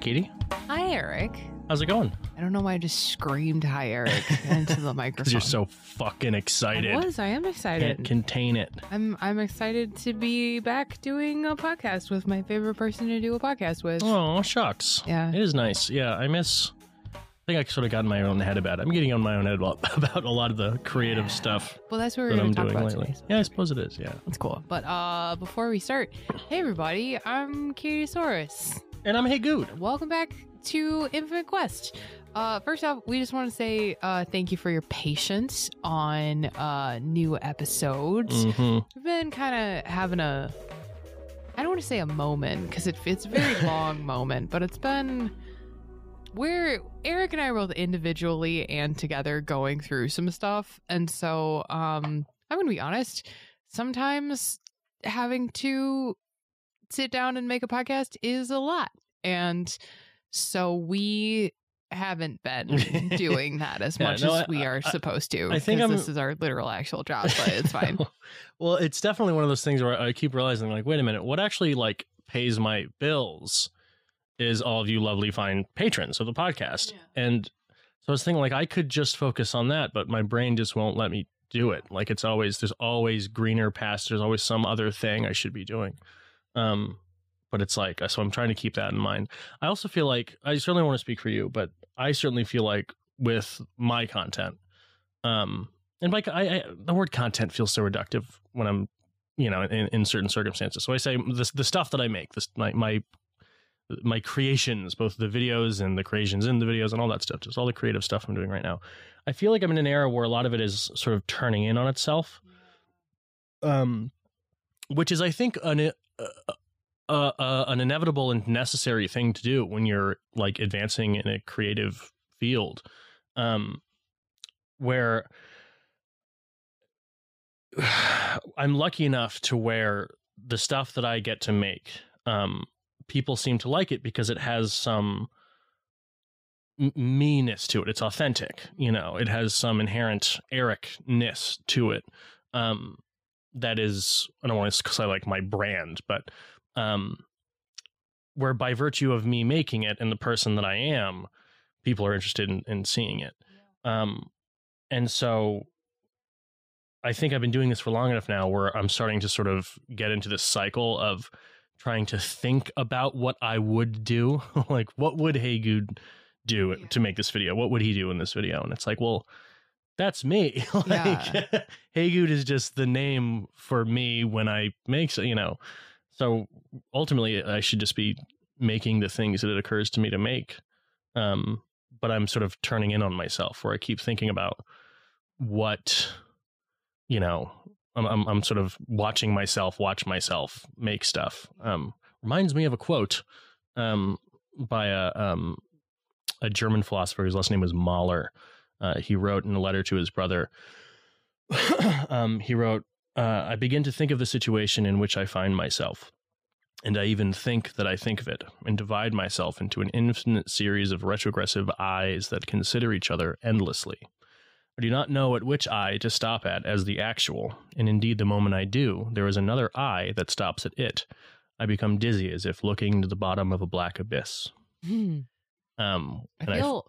Katie. Hi, Eric. How's it going? I don't know why I just screamed hi, Eric, into the microphone. Because you're so fucking excited. I was. I am excited. Can't contain it. I'm. I'm excited to be back doing a podcast with my favorite person to do a podcast with. Oh shucks. Yeah. It is nice. Yeah, I miss. I think I sort of got in my own head about it. I'm getting on my own head about, about a lot of the creative stuff Well, that's what we're that I'm doing about lately. today. so Yeah, I suppose it is. Yeah. That's cool. But uh, before we start, hey everybody, I'm Katie Saurus. And I'm Haygood. Welcome back to Infinite Quest. Uh, first off, we just want to say uh, thank you for your patience on uh, new episodes. hmm We've been kind of having a, I don't want to say a moment because it, it's a very long moment, but it's been, we're, Eric and I are both individually and together going through some stuff. And so um, I'm going to be honest, sometimes having to sit down and make a podcast is a lot. And so we haven't been doing that as Yeah, much no, as I- we are I- supposed to. I think this is our literal actual job, but it's fine. well, it's definitely one of those things where I keep realizing, like, wait a minute, what actually like pays my bills is all of you lovely, fine patrons of the podcast. Yeah. And so I was thinking, like, I could just focus on that, but my brain just won't let me do it. Like, it's always there's always greener pastures, there's always some other thing I should be doing. Um, but it's like so I'm trying to keep that in mind. I also feel like I certainly want to speak for you, but I certainly feel like with my content, um, and like I, I the word content feels so reductive when I'm, you know, in, in certain circumstances. So I say the the stuff that I make, this my my my creations, both the videos and the creations in the videos and all that stuff, just all the creative stuff I'm doing right now. I feel like I'm in an era where a lot of it is sort of turning in on itself, um, which is I think an uh, an inevitable and necessary thing to do when you're like advancing in a creative field, um, where I'm lucky enough to where the stuff that I get to make, um, people seem to like it because it has some meanness to it. It's authentic, you know. It has some inherent Ericness to it. Um, that is, I don't want to say like my brand, but um, where by virtue of me making it and the person that I am, people are interested in, in seeing it. Um, and so I think I've been doing this for long enough now where I'm starting to sort of get into this cycle of trying to think about what I would do. like, what would Haygood do Yeah. to make this video? What would he do in this video? And it's like, well, that's me. like, Yeah. Haygood is just the name for me when I make, you know. So ultimately, I should just be making the things that it occurs to me to make. Um, but I'm sort of turning in on myself where I keep thinking about what, you know, I'm, I'm, I'm sort of watching myself watch myself make stuff. Um, reminds me of a quote um, by a, um, a German philosopher whose last name was Mahler. Uh, he wrote in a letter to his brother, um, he wrote, uh, I begin to think of the situation in which I find myself. And I even think that I think of it, and divide myself into an infinite series of retrogressive eyes that consider each other endlessly. I do not know at which eye to stop at as the actual, and indeed, the moment I do, there is another eye that stops at it. I become dizzy as if looking to the bottom of a black abyss. Hmm. Um, I feel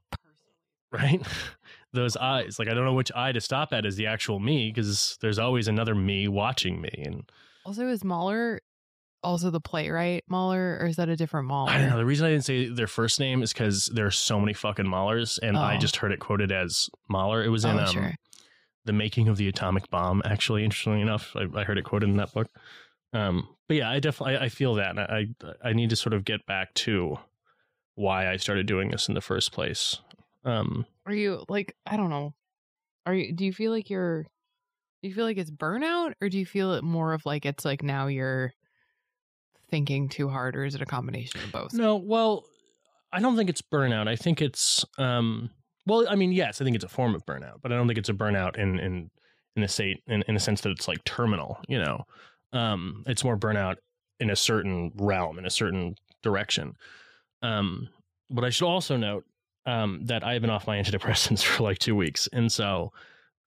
right? Those eyes, like I don't know which eye to stop at is the actual me, because there's always another me watching me, and also is Mahler also the playwright Mahler, or is that a different Mahler? I don't know. The reason I didn't say their first name is because there are so many fucking Mahlers, and I Oh. just heard it quoted as Mahler. It was in Oh, um, sure. the making of the atomic bomb. Actually, interestingly enough, I, I heard it quoted in that book. Um, but yeah, I definitely I, I feel that, and I I need to sort of get back to why I started doing this in the first place. Um, Are you like I don't know? Are you? Do you feel like you're? Do you feel like it's burnout, or do you feel it more of like it's like now you're thinking too hard, or is it a combination of both? No, well, I don't think it's burnout. I think it's um well, I mean, yes, I think it's a form of burnout, but I don't think it's a burnout in in in a state in, in a sense that it's like terminal, you know. Um it's more burnout in a certain realm, in a certain direction. Um but I should also note um that I have been off my antidepressants for like 2 weeks. And so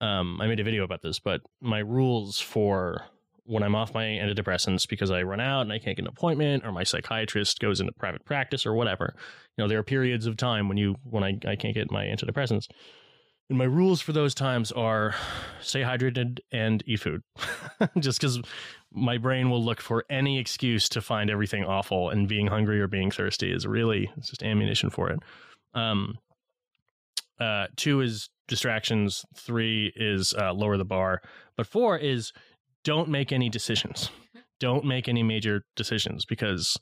um I made a video about this, but my rules for when I'm off my antidepressants because I run out and I can't get an appointment or my psychiatrist goes into private practice or whatever. You know, there are periods of time when you when I, I can't get my antidepressants. And my rules for those times are stay hydrated and eat food. Just because my brain will look for any excuse to find everything awful and being hungry or being thirsty is really just ammunition for it. Um uh two is distractions, three is uh, lower the bar, but four is don't make any decisions. Don't make any major decisions because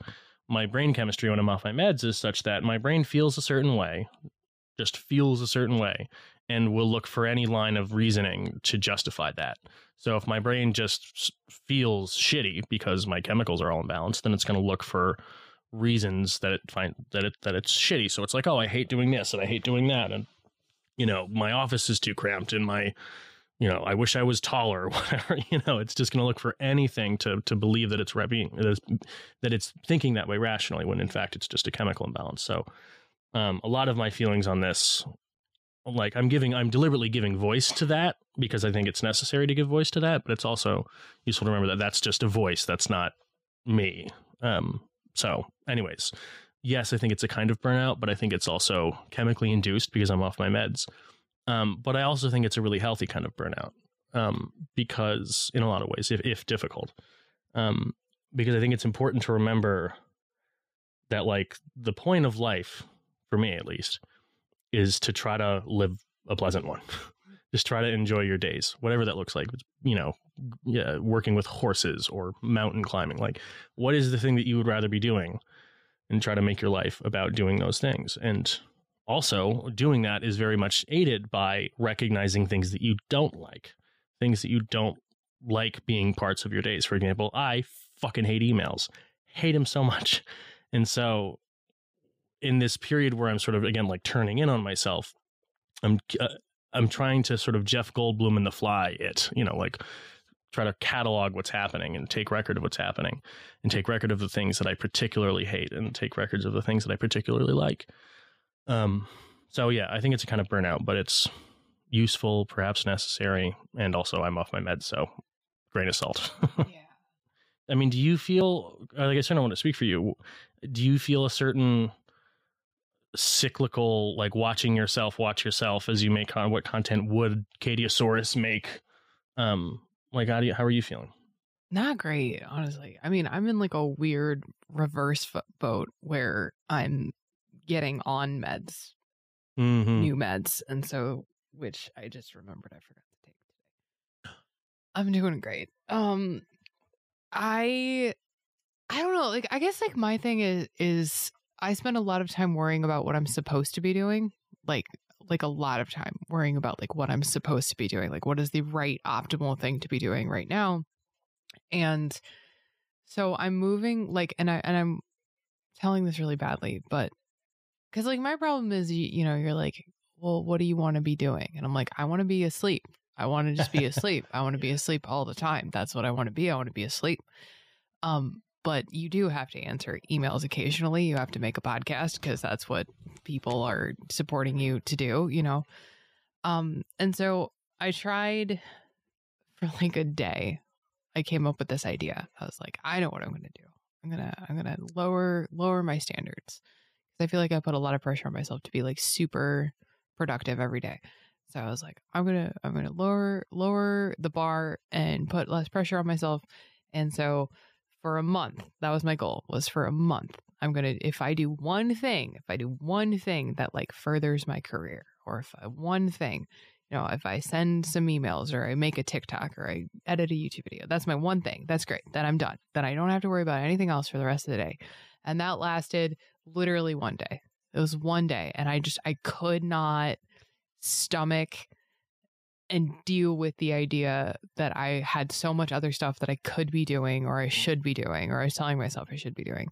my brain chemistry when I'm off my meds is such that my brain feels a certain way, just feels a certain way, and will look for any line of reasoning to justify that. So if my brain just feels shitty because my chemicals are all imbalanced, then it's going to look for reasons that it find that it that it's shitty. So it's like, oh, I hate doing this and I hate doing that, and you know, my office is too cramped and my you know, I wish I was taller or whatever, you know, it's just going to look for anything to to believe that it's repping, that it's thinking that way rationally when in fact it's just a chemical imbalance. So um, a lot of my feelings on this like I'm giving I'm deliberately giving voice to that because I think it's necessary to give voice to that, but it's also useful to remember that that's just a voice, that's not me. Um so anyways, yes, I think it's a kind of burnout, but I think it's also chemically induced because I'm off my meds. Um, but I also think it's a really healthy kind of burnout um, because, in a lot of ways, if, if difficult, um, because I think it's important to remember that, like, the point of life, for me at least, is to try to live a pleasant one. Just try to enjoy your days, whatever that looks like. You know, yeah, working with horses or mountain climbing. Like, what is the thing that you would rather be doing? And try to make your life about doing those things. And also doing that is very much aided by recognizing things that you don't like, things that you don't like being parts of your days. For example, I fucking hate emails, hate them so much. And so, in this period where I'm sort of again like turning in on myself, I'm uh, I'm trying to sort of Jeff Goldblum in The Fly it, you know, like try to catalog what's happening and take record of what's happening and take record of the things that I particularly hate and take records of the things that I particularly like. Um, so yeah, I think it's a kind of burnout, but it's useful, perhaps necessary, and also I'm off my meds, so grain of salt. yeah. I mean, do you feel? like I guess I don't want to speak for you. Do you feel a certain cyclical, like watching yourself watch yourself as you make con- what content would Katiesaurus make? Um, like how do you, how are you feeling? Not great, honestly. I mean, I'm in like a weird reverse boat where I'm getting on meds, mm-hmm. new meds, and so which I just remembered I forgot to take today. I'm doing great. Um, I I don't know. Like I guess like my thing is is I spend a lot of time worrying about what I'm supposed to be doing. Like like a lot of time worrying about like what I'm supposed to be doing. Like what is the right optimal thing to be doing right now. And so I'm moving like and I and I'm telling this really badly, but because like my problem is, you, you know, you're like, well, what do you want to be doing? And I'm like, I want to be asleep. I want to just be asleep. I want to be asleep all the time. That's what I want to be. I want to be asleep. Um, but you do have to answer emails occasionally. You have to make a podcast because that's what people are supporting you to do, you know. Um, and so I tried for like a day. I came up with this idea. I was like, I know what I'm going to do. I'm going to I'm going to lower lower my standards. cuz I feel like I put a lot of pressure on myself to be like super productive every day. So I was like, I'm gonna I'm gonna lower lower the bar and put less pressure on myself. And so for a month, that was my goal, was for a month. I'm gonna if I do one thing, if I do one thing that like furthers my career, or if I, one thing, you know, if I send some emails or I make a TikTok or I edit a YouTube video, that's my one thing. That's great. Then I'm done. Then I don't have to worry about anything else for the rest of the day. And that lasted literally one day. It was one day. And I just, I could not stomach and deal with the idea that I had so much other stuff that I could be doing or I should be doing or I was telling myself I should be doing.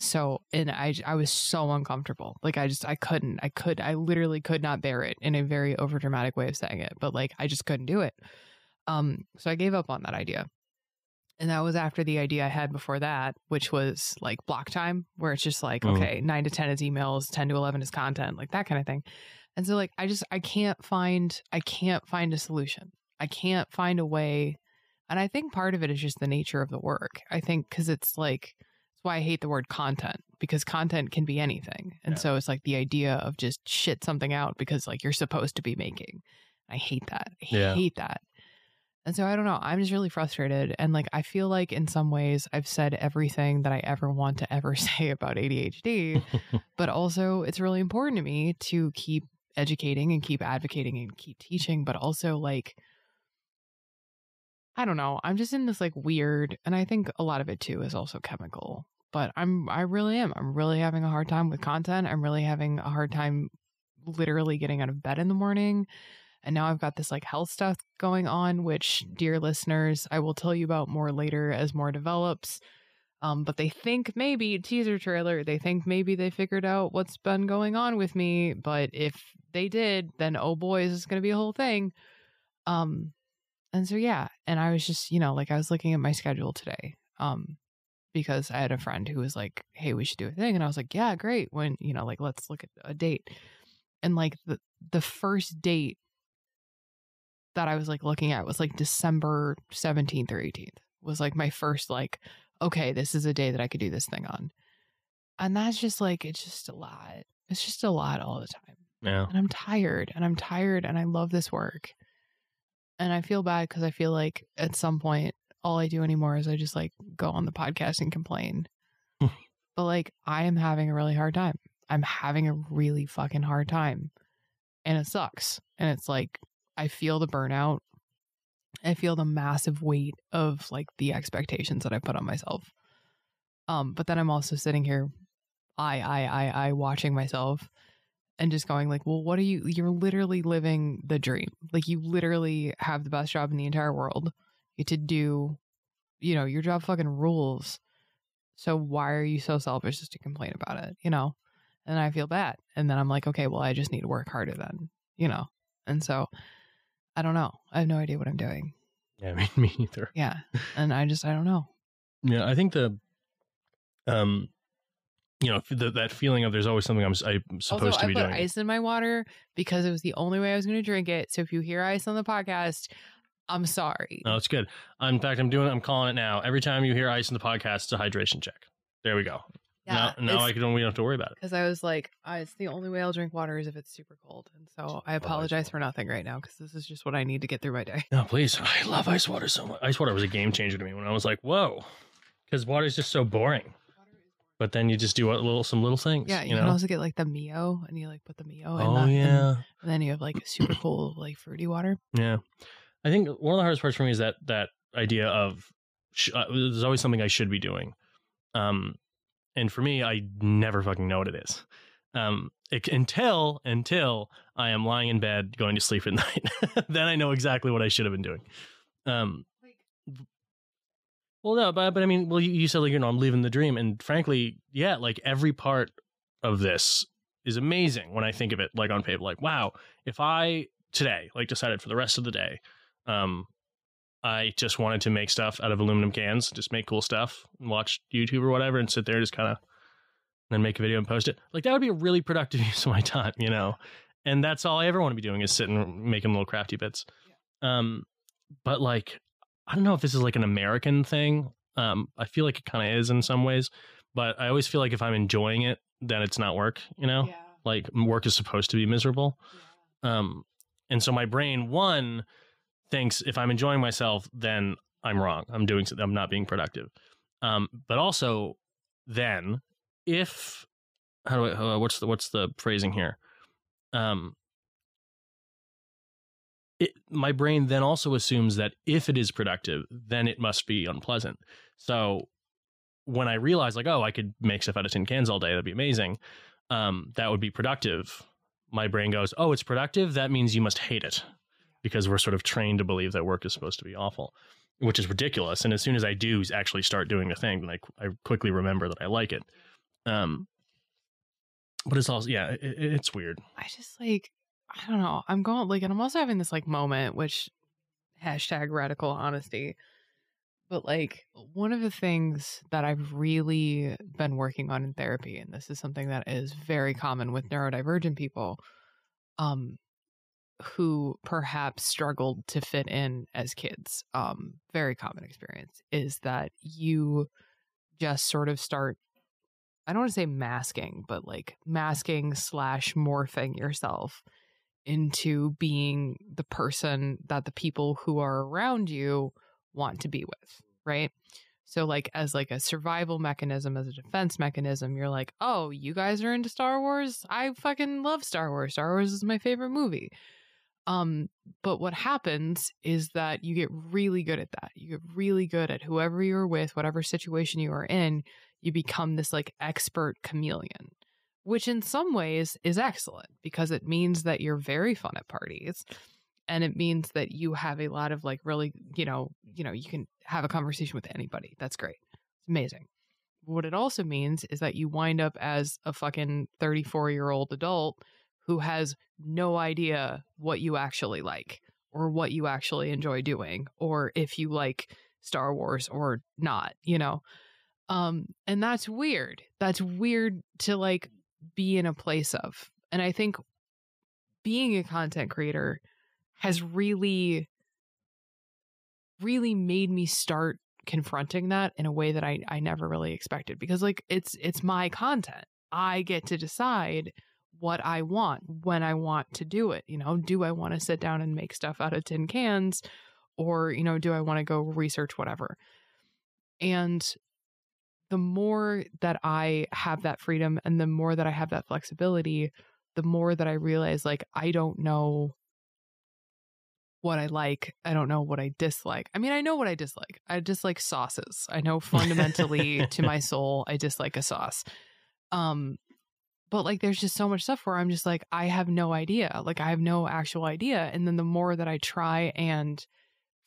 So, and I, I was so uncomfortable. Like, I just, I couldn't, I could, I literally could not bear it in a very overdramatic way of saying it, but like, I just couldn't do it. Um, so I gave up on that idea. And that was after the idea I had before that, which was like block time, where it's just like, mm. okay, nine to 10 is emails, 10 to 11 is content, like that kind of thing. And so, like, I just, I can't find, I can't find a solution. I can't find a way. And I think part of it is just the nature of the work. I think because it's like, that's why I hate the word content because content can be anything. And Yeah. so it's like the idea of just shit something out because like you're supposed to be making. I hate that. I Yeah. hate that. And so I don't know. I'm just really frustrated. And like, I feel like in some ways I've said everything that I ever want to ever say about ADHD, but also it's really important to me to keep educating and keep advocating and keep teaching, but also like, I don't know. I'm just in this like weird, and I think a lot of it too is also chemical. But I'm, I really am. I'm really having a hard time with content. I'm really having a hard time literally getting out of bed in the morning. And now I've got this like health stuff going on, which, dear listeners, I will tell you about more later as more develops. Um, but they think maybe teaser trailer, they think maybe they figured out what's been going on with me. But if they did, then oh boy, is this going to be a whole thing. Um, and so yeah, and I was just you know like I was looking at my schedule today, um, because I had a friend who was like, "Hey, we should do a thing," and I was like, "Yeah, great." When you know like let's look at a date, and like the the first date that I was like looking at was like December 17th or 18th was like my first like okay this is a day that I could do this thing on. And that's just like it's just a lot. It's just a lot all the time. Yeah. and I'm tired and I'm tired and I love this work. And I feel bad because I feel like at some point all I do anymore is I just like go on the podcast and complain. But like I am having a really hard time. I'm having a really fucking hard time. And it sucks. And it's like I feel the burnout. I feel the massive weight of like the expectations that I put on myself. Um, but then I'm also sitting here, I, I, I, I, watching myself, and just going like, well, what are you? You're literally living the dream. Like you literally have the best job in the entire world. You to do, you know, your job fucking rules. So why are you so selfish just to complain about it? You know, and I feel bad. And then I'm like, okay, well, I just need to work harder then. You know, and so I don't know. I have no idea what I'm doing. Yeah, me, me either. Yeah. And I just, I don't know. Yeah, I think the, um, you know, the, that feeling of there's always something I'm, I'm supposed also, to I be put doing. ice in my water because it was the only way I was going to drink it. So if you hear ice on the podcast, I'm sorry. No, it's good. In fact, I'm doing. I'm calling it now. Every time you hear ice in the podcast, it's a hydration check. There we go. Now, now I can. We don't have to worry about it. because I was like, it's the only way I'll drink water is if it's super cold, and so I apologize for nothing right now because this is just what I need to get through my day. No, please. I love ice water so much. Ice water was a game changer to me when I was like, whoa, because water is just so boring. But then you just do a little, some little things. Yeah, you, you can also get like the Mio, and you like put the Mio. in oh the, and- yeah, and then you have like super cool like fruity water. yeah. I think one of the hardest parts for me is that that idea of sh- uh, there's always something I should be doing. Um, and for me, I never fucking know what it is. Um, it, until until I am lying in bed going to sleep at night, then I know exactly what I should have been doing. Um, well, no, but but I mean, well, you, you said like you know I'm leaving the dream, and frankly, yeah, like every part of this is amazing when I think of it like on paper. Like, wow, if I today like decided for the rest of the day, um, I just wanted to make stuff out of aluminum cans, just make cool stuff, and watch YouTube or whatever, and sit there just kind of then make a video and post it. Like that would be a really productive use of my time, you know. And that's all I ever want to be doing is sitting making little crafty bits. Um, but like I don't know if this is like an American thing. Um, I feel like it kind of is in some ways, but I always feel like if I'm enjoying it, then it's not work. You know, Yeah. like work is supposed to be miserable. Yeah. Um, and so my brain one thinks if I'm enjoying myself, then I'm wrong. I'm doing. I'm not being productive. Um, but also, then if how do I? What's the what's the phrasing here? Um, it, my brain then also assumes that if it is productive, then it must be unpleasant. So when I realize, like, oh, I could make stuff out of tin cans all day, that'd be amazing. Um, that would be productive. My brain goes, oh, it's productive. That means you must hate it because we're sort of trained to believe that work is supposed to be awful, which is ridiculous. And as soon as I do actually start doing the thing, then I, I quickly remember that I like it. Um, but it's also, yeah, it, it's weird. I just like I don't know. I'm going like, and I'm also having this like moment, which hashtag radical honesty. But like one of the things that I've really been working on in therapy, and this is something that is very common with neurodivergent people, um, who perhaps struggled to fit in as kids, um, very common experience is that you just sort of start I don't want to say masking, but like masking slash morphing yourself into being the person that the people who are around you want to be with, right? So like as like a survival mechanism, as a defense mechanism, you're like, "Oh, you guys are into Star Wars? I fucking love Star Wars. Star Wars is my favorite movie." Um, but what happens is that you get really good at that. You get really good at whoever you're with, whatever situation you are in, you become this like expert chameleon, which in some ways is excellent because it means that you're very fun at parties and it means that you have a lot of like really, you know, you know, you can have a conversation with anybody. That's great. It's amazing. What it also means is that you wind up as a fucking 34 year old adult who has no idea what you actually like or what you actually enjoy doing or if you like Star Wars or not, you know. Um and that's weird. That's weird to like be in a place of. And I think being a content creator has really really made me start confronting that in a way that I I never really expected because like it's it's my content. I get to decide what I want when I want to do it. You know, do I want to sit down and make stuff out of tin cans or, you know, do I want to go research whatever? And the more that I have that freedom and the more that I have that flexibility, the more that I realize like I don't know what I like. I don't know what I dislike. I mean, I know what I dislike. I dislike sauces. I know fundamentally to my soul, I dislike a sauce. Um, but like there's just so much stuff where I'm just like, I have no idea. Like I have no actual idea. And then the more that I try and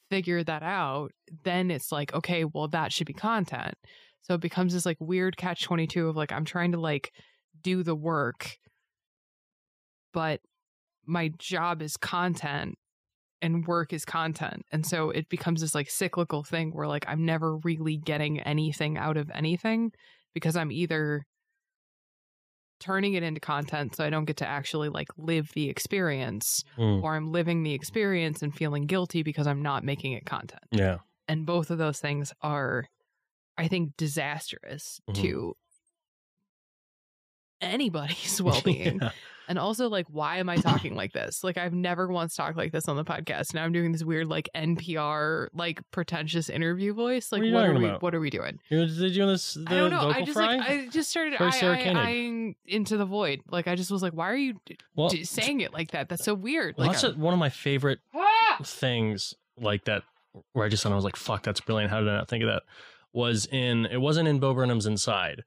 figure that out, then it's like, okay, well, that should be content. So it becomes this like weird catch 22 of like, I'm trying to like do the work, but my job is content and work is content. And so it becomes this like cyclical thing where like I'm never really getting anything out of anything because I'm either turning it into content so I don't get to actually like live the experience Mm. or I'm living the experience and feeling guilty because I'm not making it content. Yeah. And both of those things are I think disastrous Mhm. to anybody's well-being. Yeah. And also, like, why am I talking like this? Like, I've never once talked like this on the podcast. Now I'm doing this weird, like, NPR, like, pretentious interview voice. Like, What are what are we? about? What are we doing? You know, did you on this the I don't know. I just fry? like I just started I, into the void. Like, I just was like, why are you well, d- saying it like that? That's so weird. well, Like, that's a- one of my favorite Ah! things like that where I just thought I was like, fuck, that's brilliant. How did I not think of that? Was in it wasn't in Bo Burnham's Inside.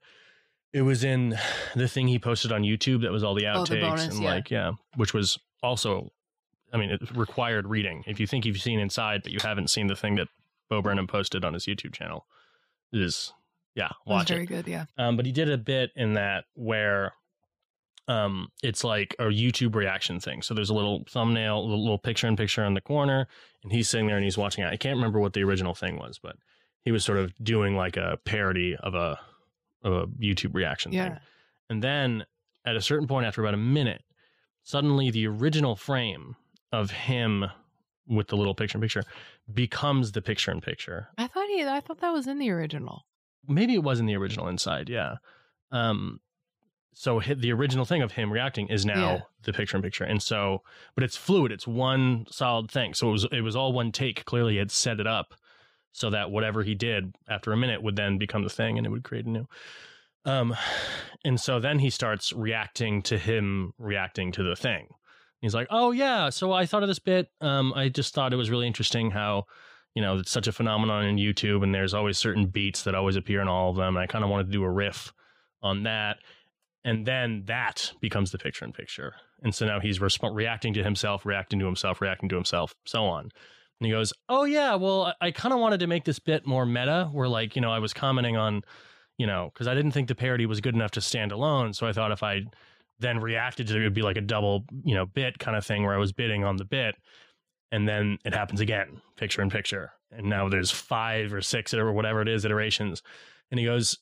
It was in the thing he posted on YouTube that was all the Oh, outtakes the bonus, and yeah. like yeah, which was also I mean, it required reading. If you think you've seen Inside but you haven't seen the thing that Bo Burnham posted on his YouTube channel, it is yeah, watch it. very good. Yeah. Um, but he did a bit in that where um, it's like a YouTube reaction thing. So there's a little thumbnail, a little picture in picture on the corner, and he's sitting there and he's watching it. I can't remember what the original thing was, but he was sort of doing like a parody of a a YouTube reaction thing. And then at a certain point, after about a minute, suddenly the original frame of him with the little picture in picture becomes the picture in picture I thought he. I thought that was in the original. maybe it was in the original inside yeah um so the original thing of him reacting is now Yeah. the picture in picture and so but it's fluid it's one solid thing so it was it was all one take clearly he had set it up so that whatever he did after a minute would then become the thing and it would create a new um and so then he starts reacting to him reacting to the thing he's like oh yeah so i thought of this bit um i just thought it was really interesting how you know, it's such a phenomenon in YouTube, and there's always certain beats that always appear in all of them. And I kind of wanted to do a riff on that, and then that becomes the picture in picture. And so now he's reacting to himself, reacting to himself, reacting to himself, so on. And he goes, "Oh yeah, well, I, kind of wanted to make this bit more meta, where like you know I was commenting on, you know, because I didn't think the parody was good enough to stand alone. So I thought if I then reacted to it, it would be like a double, you know, bit kind of thing where I was bidding on the bit." and then it happens again, picture in picture. And now there's five or six or whatever it is iterations. And he goes,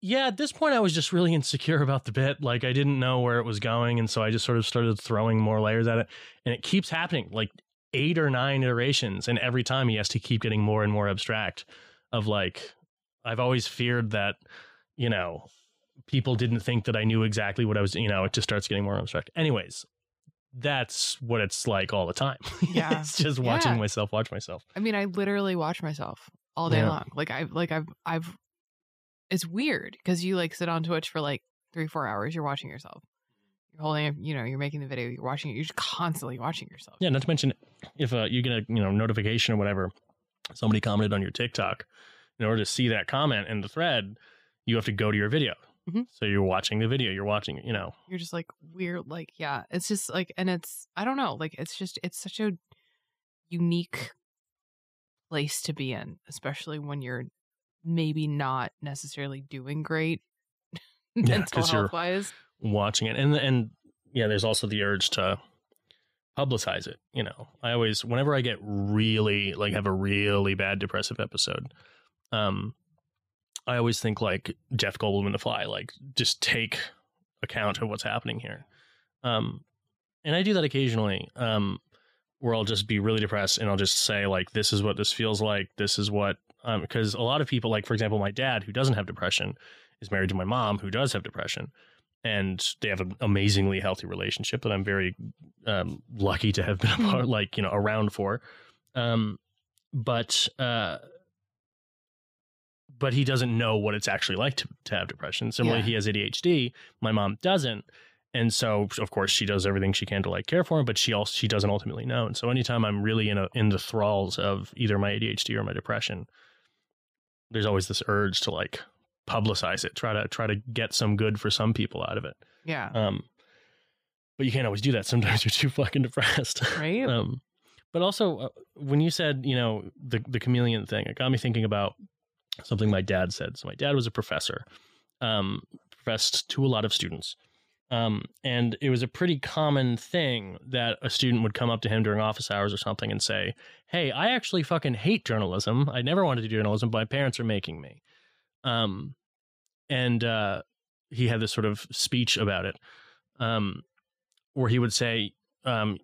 yeah, at this point, I was just really insecure about the bit. Like, I didn't know where it was going. And so I just sort of started throwing more layers at it. And it keeps happening like eight or nine iterations. And every time he has to keep getting more and more abstract of like, I've always feared that, you know, people didn't think that I knew exactly what I was, you know, it just starts getting more abstract. Anyways, that's what it's like all the time. Yeah. it's just watching Yeah. myself watch myself. I mean, I literally watch myself all day Yeah. long. Like I've like I've I've it's weird because you like sit on Twitch for like three, four hours, you're watching yourself. You're holding it, you know, you're making the video, you're watching it, you're just constantly watching yourself. Yeah, not to mention if uh, you get a you know notification or whatever, somebody commented on your TikTok. In order to see that comment in the thread, you have to go to your video. Mhm. So you're watching the video. You're watching, you know. You're just like weird, like, yeah. It's just like and it's I don't know, like it's just it's such a unique place to be in, especially when you're maybe not necessarily doing great Yeah, mental health wise. Watching it. And and yeah there's also the urge to publicize it you know. I always whenever i get really like have a really bad depressive episode um i always think like jeff goldblum in the fly like just take account of what's happening here. Um and i do that occasionally um where i'll just be really depressed and i'll just say like this is what this feels like. This is what um because a lot of people like for example my dad who doesn't have depression is married to my mom who does have depression and they have an amazingly healthy relationship that I'm very um, lucky to have been a part, like you know, around for. Um, but uh, but he doesn't know what it's actually like to, to have depression. Similarly, Yeah. he has ADHD. My mom doesn't, and so of course she does everything she can to like care for him, but she also she doesn't ultimately know. And so anytime I'm really in a in the thralls of either my ADHD or my depression, there's always this urge to like publicize it, try to try to get some good for some people out of it. Yeah. Um, but you can't always do that. Sometimes you're too fucking depressed. Right? um, but also uh, when you said you know the the chameleon thing, it got me thinking about something my dad said. So my dad was a professor, um, professed to a lot of students. Um, and it was a pretty common thing that a student would come up to him during office hours or something and say, Hey, I actually fucking hate journalism. I never wanted to do journalism, but my parents are making me. Um, and uh, he had this sort of speech about it, um, where he would say um,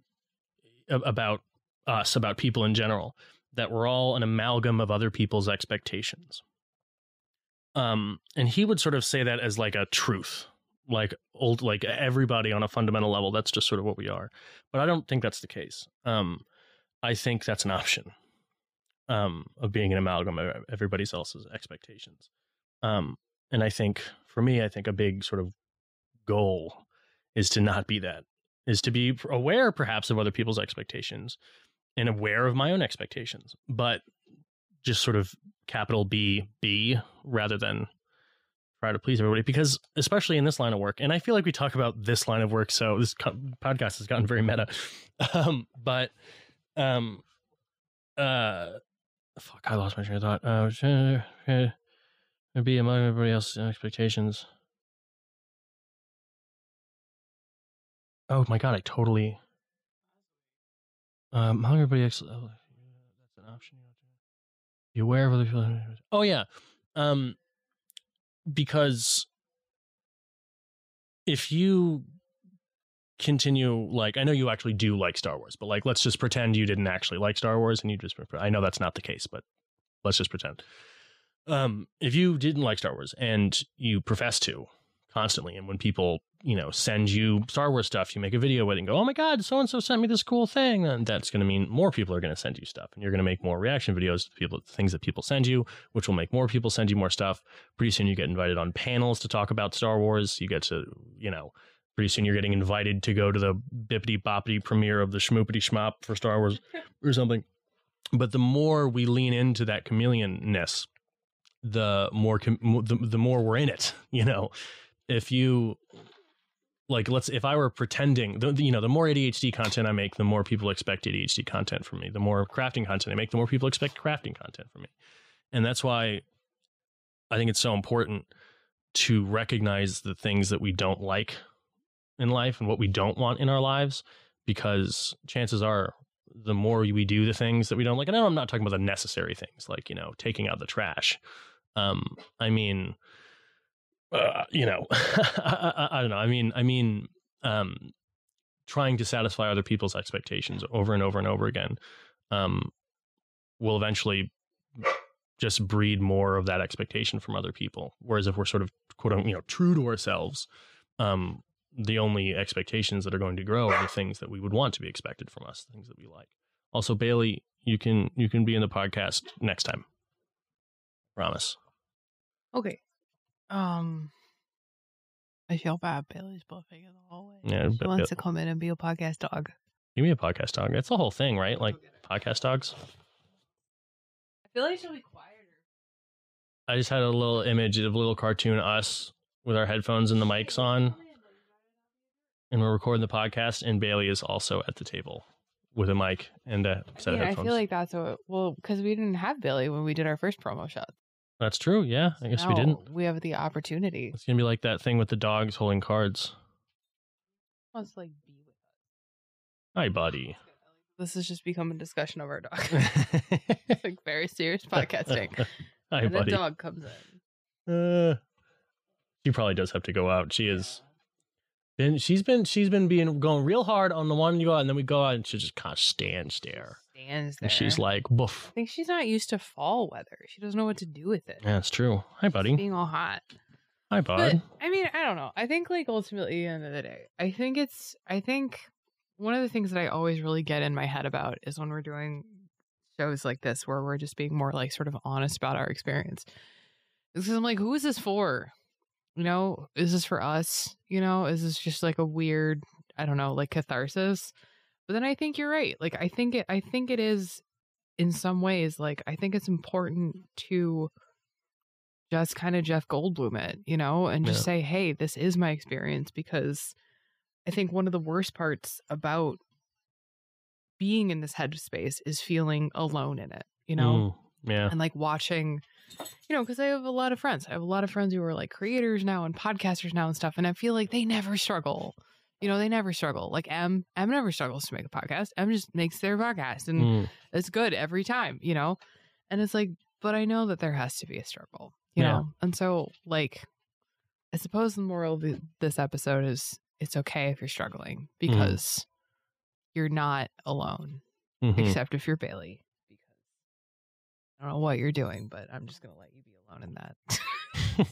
about us, about people in general, that we're all an amalgam of other people's expectations. Um, and he would sort of say that as like a truth, like old, like everybody on a fundamental level. That's just sort of what we are. But I don't think that's the case. Um, I think that's an option um, of being an amalgam of everybody else's expectations. Um, and I think for me, I think a big sort of goal is to not be that, is to be aware perhaps of other people's expectations and aware of my own expectations, but just sort of capital B B rather than try to please everybody. Because especially in this line of work, and I feel like we talk about this line of work, so this co- podcast has gotten very meta. Um, but um, uh, fuck, I lost my train of thought. Uh, uh, be among everybody else's expectations. Oh my god, I totally. Um, among everybody else, oh, that's an option. Be aware of other people. Oh yeah, um, because if you continue like I know you actually do like Star Wars, but like let's just pretend you didn't actually like Star Wars and you just I know that's not the case, but let's just pretend. Um, if you didn't like Star Wars and you profess to constantly, and when people you know send you Star Wars stuff, you make a video with it and go, "Oh my god, so and so sent me this cool thing," then that's going to mean more people are going to send you stuff, and you're going to make more reaction videos to people things that people send you, which will make more people send you more stuff. Pretty soon, you get invited on panels to talk about Star Wars. You get to you know pretty soon you're getting invited to go to the bippity boppity premiere of the schmoopity schmop for Star Wars or something. But the more we lean into that chameleonness, the more com- the, the more we're in it. You know, if you like, let's if I were pretending, the, you know, the more ADHD content I make, the more people expect ADHD content from me. The more crafting content I make, the more people expect crafting content from me, and that's why I think it's so important to recognize the things that we don't like in life and what we don't want in our lives because chances are the more we do the things that we don't like and I'm not talking about the necessary things like you know taking out the trash um I mean uh, you know, I, I, I don't know. I mean, I mean, um, trying to satisfy other people's expectations over and over and over again, um, will eventually just breed more of that expectation from other people. Whereas if we're sort of quote unquote, you know, true to ourselves, um, the only expectations that are going to grow are the things that we would want to be expected from us, things that we like. Also, Bailey, you can you can be in the podcast next time. Promise. Okay. Um, I feel bad. Bailey's bluffing in the hallway. Yeah, she but- wants to come in and be a podcast dog. Give me a podcast dog. That's the whole thing, right? Like podcast dogs. I feel like she'll be quieter. I just had a little image of a little cartoon us with our headphones and the mics on, and we're recording the podcast. And Bailey is also at the table with a mic and a set of mean, I headphones. feel like that's what. Well, because we didn't have Bailey when we did our first promo shot. That's true. Yeah, I guess we Now didn't. We have the opportunity. It's gonna be like that thing with the dogs holding cards. Wants to like be with us. Hi, buddy. us. This has just become a discussion of our dog. It's, like very serious podcasting. Hi, and buddy. a dog comes in. Uh, she probably does have to go out. She is been she's been she's been being going real hard on the one you go out and then we go out and she just kind of stands there. Stands there. And she's like, boof. I think she's not used to fall weather. She doesn't know what to do with it. Yeah, that's true. Hi, It's buddy. being all hot. Hi, But bud. I mean, I don't know. I think like ultimately, at the end of the day, I think it's. I think one of the things that I always really get in my head about is when we're doing shows like this, where we're just being more like sort of honest about our experience. Because I'm like, who is this for? You know, is this for us? You know, is this just like a weird, I don't know, like catharsis? But then I think you're right. Like I think it. I think it is in some ways. Like I think it's important to just kind of Jeff Goldblum it, you know, and just Yeah. say, hey, this is my experience because I think one of the worst parts about being in this headspace is feeling alone in it, you know, Mm, yeah. and like watching, you know, because I have a lot of friends. I have a lot of friends who are like creators now and podcasters now and stuff, and I feel like they never struggle. You know, they never struggle. Like M, M never struggles to make a podcast. M just makes their podcast, and Mm, it's good every time, you know? And it's like, but I know that there has to be a struggle, you Yeah. know? And so, like, I suppose the moral of this episode is it's okay if you're struggling because you're not alone, mhm. except if you're Bailey. Because I don't know what you're doing, but I'm just going to let you be alone in that.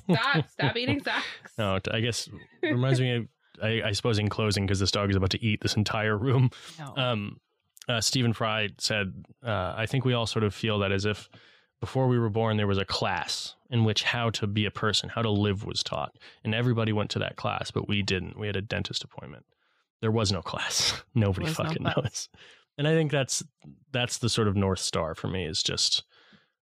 stop, stop eating socks. No, I guess it reminds me of, I, I suppose in closing, because this dog is about to eat this entire room. No. Um, uh, Stephen Fry said, uh, I think we all sort of feel that as if before we were born, there was a class in which how to be a person, how to live was taught. And everybody went to that class, but we didn't. We had a dentist appointment. There was no class. Nobody no fucking class. knows. And I think that's that's the sort of north star for me is just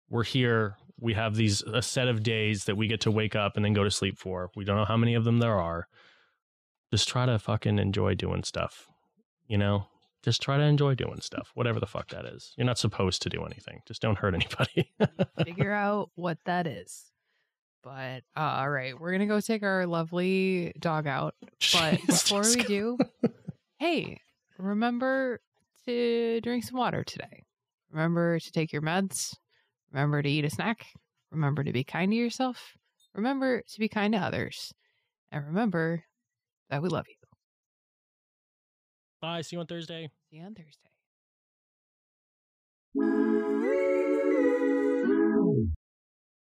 we're here. We have these a set of days that we get to wake up and then go to sleep for. We don't know how many of them there are. Just try to fucking enjoy doing stuff. You know? Just try to enjoy doing stuff, whatever the fuck that is. You're not supposed to do anything. Just don't hurt anybody. figure out what that is. But uh, all right, we're gonna go take our lovely dog out. But Jeez, before we do, hey, remember to drink some water today. Remember to take your meds. Remember to eat a snack. Remember to be kind to yourself. Remember to be kind to others. And remember that we love you. Bye. See you on Thursday. See you on Thursday.